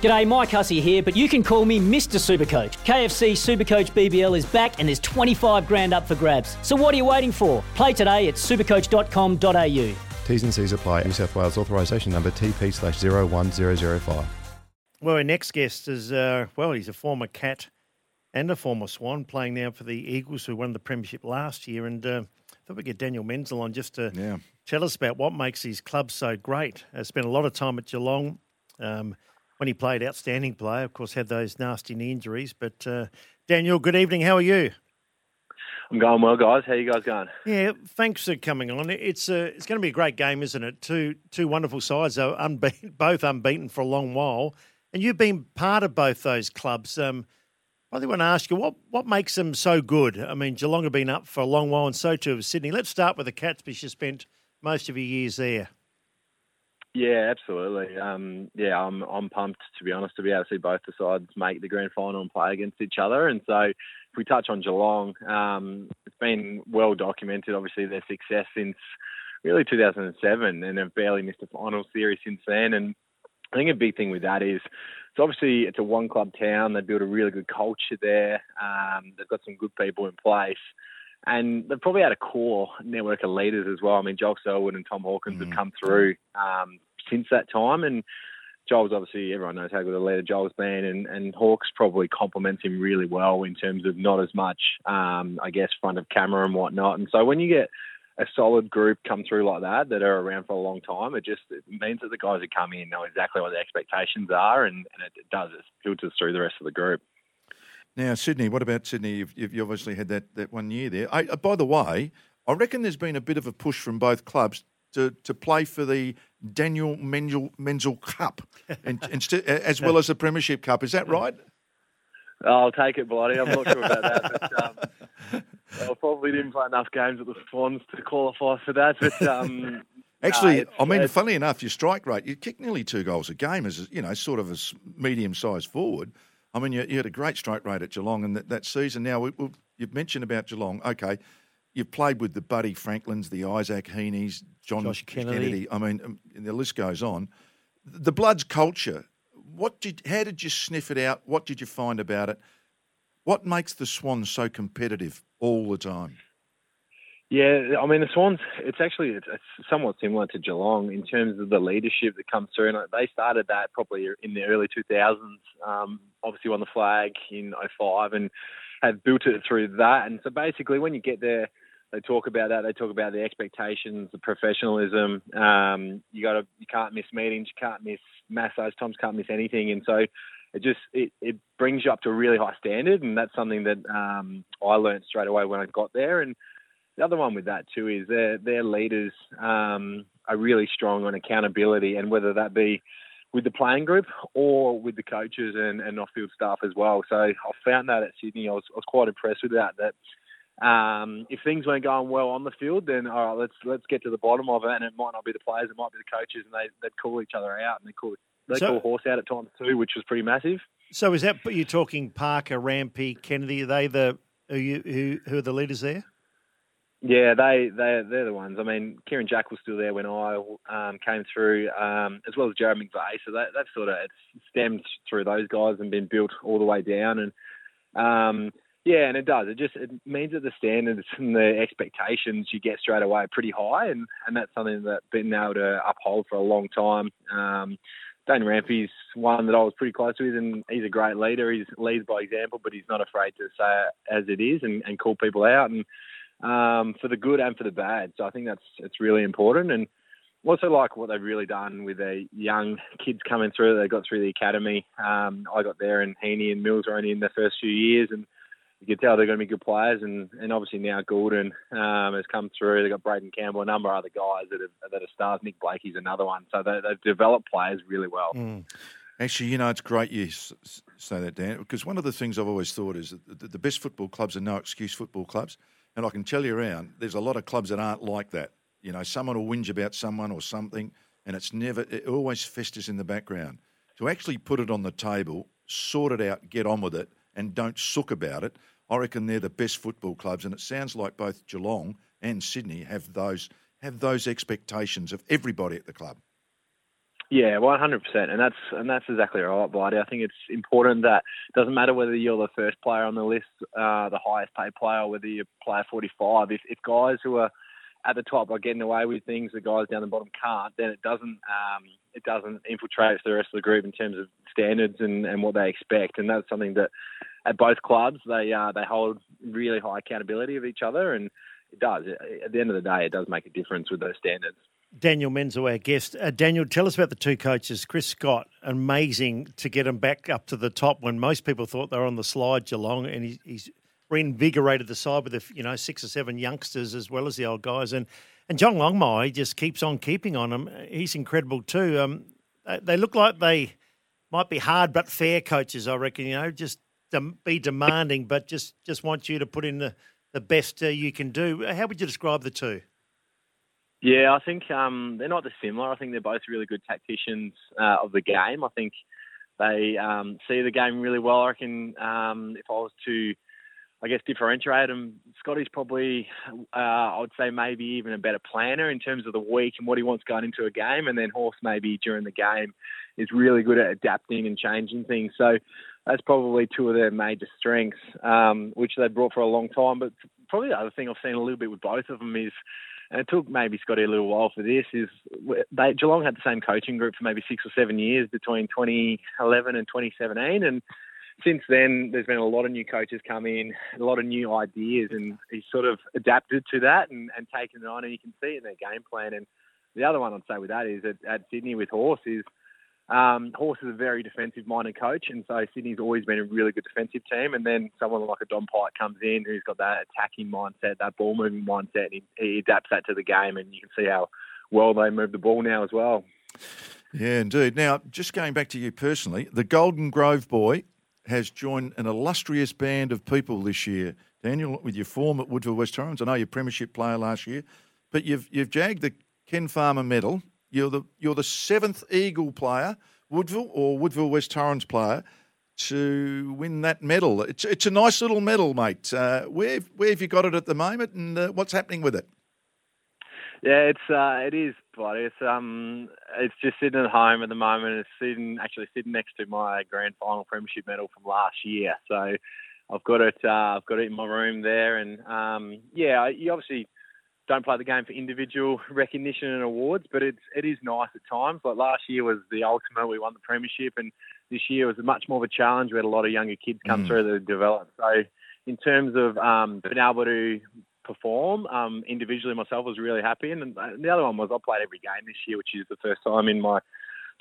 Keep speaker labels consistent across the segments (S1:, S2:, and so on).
S1: G'day, Mike Hussey here, but you can call me Mr. Supercoach. KFC Supercoach BBL is back and there's 25 grand up for grabs. So what are you waiting for? Play today at supercoach.com.au.
S2: T's and C's apply. New South Wales authorisation number TP slash 01005.
S3: Well, our next guest is, uh, well, he's a former Cat and a former Swan, playing now for the Eagles, who won the Premiership last year. And uh, I thought we'd get Daniel Menzel on just to
S4: Yeah.
S3: tell us about what makes his club so great. Uh, spent a lot of time at Geelong. Um, when he played, outstanding player. Of course, had those nasty knee injuries. But uh, Daniel, good evening. How are you?
S5: I'm going well, guys. How you guys going?
S3: Yeah, thanks for coming on. It's a, it's going to be a great game, isn't it? Two two wonderful sides, though, unbeaten, both unbeaten for a long while, and you've been part of both those clubs. Um, I really want to ask you what what makes them so good. I mean, Geelong have been up for a long while, and so too have Sydney. Let's start with the Cats, because you spent most of your years there.
S5: Yeah, absolutely. Um, yeah, I'm I'm pumped to be honest to be able to see both the sides make the grand final and play against each other. And so, if we touch on Geelong, um, it's been well documented. Obviously, their success since really 2007, and have barely missed a final series since then. And I think a big thing with that is it's obviously it's a one club town. They built a really good culture there. Um, they've got some good people in place. And they've probably had a core network of leaders as well. I mean, Joel Selwood and Tom Hawkins have come through um, since that time. And Joel's obviously, everyone knows how good a leader Joel's been. And, and Hawks probably complements him really well in terms of not as much, um, I guess, front of camera and whatnot. And so when you get a solid group come through like that, that are around for a long time, it just it means that the guys who come in know exactly what the expectations are. And, and it, it does, it filters through the rest of the group.
S4: Now, Sydney, what about Sydney? You've, you've obviously had that, that one year there. I, uh, by the way, I reckon there's been a bit of a push from both clubs to, to play for the Daniel Menzel, Menzel Cup, and, instead, as well as the Premiership Cup. Is that right?
S5: I'll take it, bloody. I'm not sure about that. But, um, I probably didn't play enough games at the Swans to qualify for that. But um,
S4: Actually,
S5: no,
S4: I mean,
S5: it's-
S4: funnily enough, your strike rate, you kick nearly two goals a game as, a, you know, sort of a medium-sized forward. I mean, you, you had a great strike rate at Geelong and that, that season. Now, we, we, you've mentioned about Geelong. Okay, you've played with the Buddy Franklins, the Isaac Heaney's, John
S3: Josh Kennedy.
S4: I mean, um, and the list goes on. The Bloods culture, what did, how did you sniff it out? What did you find about it? What makes the Swans so competitive all the time?
S5: Yeah, I mean the Swans. It's actually it's, it's somewhat similar to Geelong in terms of the leadership that comes through. And they started that probably in the early 2000s. Um, obviously won the flag in 05 and have built it through that. And so basically, when you get there, they talk about that. They talk about the expectations, the professionalism. Um, you got to you can't miss meetings. You can't miss mass those times. Can't miss anything. And so it just it, it brings you up to a really high standard. And that's something that um, I learned straight away when I got there. And the other one with that too is their their leaders um, are really strong on accountability, and whether that be with the playing group or with the coaches and, and off-field staff as well. So I found that at Sydney, I was, I was quite impressed with that. That um, if things weren't going well on the field, then all right, let's let's get to the bottom of it. And it might not be the players, it might be the coaches, and they they'd call each other out and they call they
S3: So-
S5: call horse out at times too, which was pretty massive.
S3: So is that you're talking Parker, Rampe, Kennedy? Are they the who you, who who are the leaders there?
S5: Yeah, they they they're the ones. I mean, Kieran Jack was still there when I um, came through, um, as well as Jarrad McVeigh. So that, that's sort of it's stemmed through those guys and been built all the way down. And um, yeah, and it does. It just it means that the standards and the expectations you get straight away are pretty high, and, and that's something that been able to uphold for a long time. Um, Dane Rampe's one that I was pretty close with, and he's a great leader. He leads by example, but he's not afraid to say it as it is and, and call people out. And um, for the good and for the bad. So I think that's it's really important. And also like what they've really done with their young kids coming through. They got through the academy. Um, I got there, and Heaney and Mills were only in their first few years, and you can tell they're going to be good players. And, and obviously now Gulden um, has come through. They've got Braeden Campbell, a number of other guys that are that are stars. Nick Blakey's another one. So they, they've developed players really well.
S3: Mm.
S4: Actually, you know, it's great you say that, Dan, because one of the things I've always thought is that the best football clubs are no excuse football clubs. And I can tell you around, there's a lot of clubs that aren't like that. You know, someone will whinge about someone or something, and it's never, it always festers in the background. To actually put it on the table, sort it out, get on with it, and don't sook about it, I reckon they're the best football clubs. And it sounds like both Geelong and Sydney have those have those expectations of everybody at the club.
S5: Yeah, one hundred percent, and that's and that's exactly right, Blighty. I think it's important that it doesn't matter whether you're the first player on the list, uh, the highest paid player, whether you're player forty five. If if guys who are at the top are getting away with things the guys down the bottom can't, then it doesn't um, it doesn't infiltrate the rest of the group in terms of standards and, and what they expect, and that's something that at both clubs they uh, they hold really high accountability of each other, and it does at the end of the day it does make a difference with those standards.
S3: Daniel Menzel, our guest. Uh, Daniel, tell us about the two coaches. Chris Scott, amazing to get him back up to the top when most people thought they were on the slide, Geelong, and he, he's reinvigorated the side with the, you know six or seven youngsters as well as the old guys. And and John Longmire just keeps on keeping on them. He's incredible too. Um, they look like they might be hard but fair coaches. I reckon. You know, just be demanding, but just just want you to put in the the best uh, you can do. How would you describe the two?
S5: Yeah, I think um, they're not dissimilar. I think they're both really good tacticians uh, of the game. I think they um, see the game really well. I reckon um, if I was to, I guess, differentiate them, Scotty's probably, uh, I would say, maybe even a better planner in terms of the week and what he wants going into a game. And then Horse, maybe during the game, is really good at adapting and changing things. So that's probably two of their major strengths, um, which they brought for a long time. But probably the other thing I've seen a little bit with both of them is and it took maybe Scotty a little while for this, is they, Geelong had the same coaching group for maybe six or seven years between 2011 and 2017. And since then, there's been a lot of new coaches come in, a lot of new ideas, and he's sort of adapted to that and, and taken it on. And you can see it in their game plan. And the other one I'd say with that is at, at Sydney with Horse is um, Horse is a very defensive-minded coach, and so Sydney's always been a really good defensive team. And then someone like a Don Pyke comes in who's got that attacking mindset, that ball-moving mindset, and he, he adapts that to the game. And you can see how well they move the ball now as well.
S4: Yeah, indeed. Now, just going back to you personally, the Golden Grove boy has joined an illustrious band of people this year. Daniel, with your form at Woodville West Torrens, I know you're premiership player last year, but you've you've jagged the Ken Farmer medal you're the you're the seventh Eagle player, Woodville or Woodville West Torrens player, to win that medal. It's it's a nice little medal, mate. Uh, where where have you got it at the moment, and uh, what's happening with it?
S5: Yeah, it's uh, it is, buddy. It's um, it's just sitting at home at the moment. It's sitting actually sitting next to my grand final premiership medal from last year. So I've got it. Uh, I've got it in my room there, and um, yeah, you obviously don't play the game for individual recognition and awards, but it's it is nice at times. Like last year was the ultimate; we won the premiership, and this year was much more of a challenge. We had a lot of younger kids come mm. through that developed. So, in terms of um, being able to perform um, individually, myself was really happy. And the other one was I played every game this year, which is the first time in my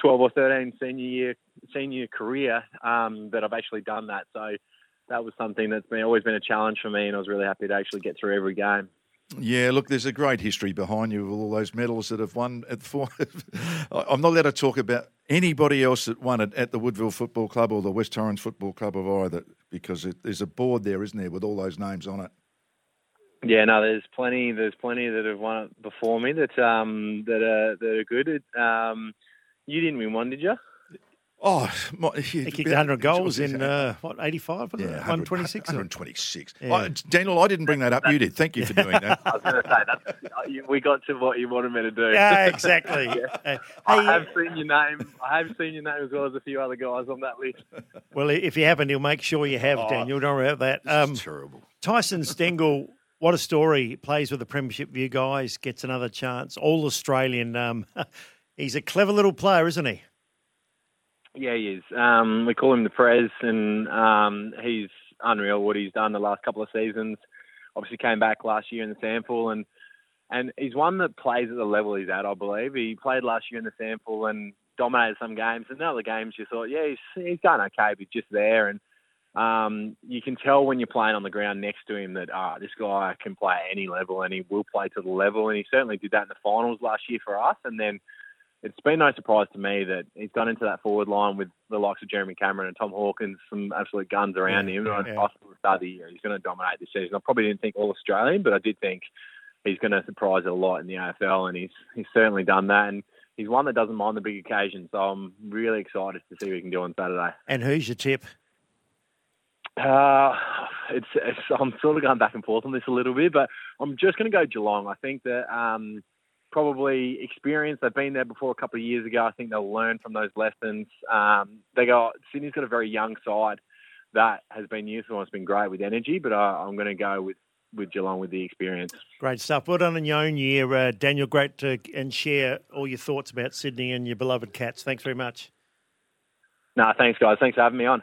S5: 12 or 13 senior year senior career um, that I've actually done that. So that was something that's been always been a challenge for me, and I was really happy to actually get through every game.
S4: Yeah, look, there's a great history behind you with all those medals that have won at four. I'm not allowed to talk about anybody else that won it at the Woodville Football Club or the West Torrens Football Club of either, because it, there's a board there, isn't there, with all those names on it.
S5: Yeah, no, there's plenty. There's plenty that have won it before me that um that are that are good. Um, you didn't win one, did you?
S4: Oh, my,
S3: he kicked 100 goals in uh, what 85? Yeah, 126.
S4: 126. Yeah. Oh, Daniel, I didn't bring that up. You did. Thank you for doing that.
S5: I was going to say that's, we got to what you wanted me to do.
S3: Yeah, exactly. yeah.
S5: Hey, I have uh, seen your name. I have seen your name as well as a few other guys on that list.
S3: Well, if you haven't, he'll make sure you have, oh, Daniel. Don't worry about that.
S4: Um, terrible.
S3: Tyson Stengel. What a story! Plays with the Premiership View guys, gets another chance. All Australian. Um, he's a clever little player, isn't he?
S5: Yeah, he is. Um, we call him the Prez, and um, he's unreal what he's done the last couple of seasons. Obviously, came back last year in the SANFL, and and he's one that plays at the level he's at. I believe he played last year in the SANFL and dominated some games. And other games, you thought, yeah, he's he's done okay, but just there. And um, you can tell when you're playing on the ground next to him that ah, this guy can play at any level, and he will play to the level. And he certainly did that in the finals last year for us. And then it's been no surprise to me that he's gone into that forward line with the likes of Jeremy Cameron and Tom Hawkins, some absolute guns around
S3: Yeah,
S5: him.
S3: Yeah.
S5: I thought at the start of the year he's going to dominate this season. I probably didn't think all Australian, but I did think he's going to surprise a lot in the AFL, and he's he's certainly done that. And he's one that doesn't mind the big occasion, so I'm really excited to see what he can do on Saturday.
S3: And who's your tip?
S5: Uh, it's, it's I'm sort of going back and forth on this a little bit, but I'm just going to go Geelong. I think that um, probably experience. They've been there before a couple of years ago. I think they'll learn from those lessons. Um, they got Sydney's got a very young side that has been useful and it's been great with energy, but I, I'm going to go with with Geelong with the experience.
S3: Great stuff. Well done in your own year, uh, Daniel. Great to and share all your thoughts about Sydney and your beloved Cats. Thanks very much.
S5: No, thanks guys. Thanks for having me on.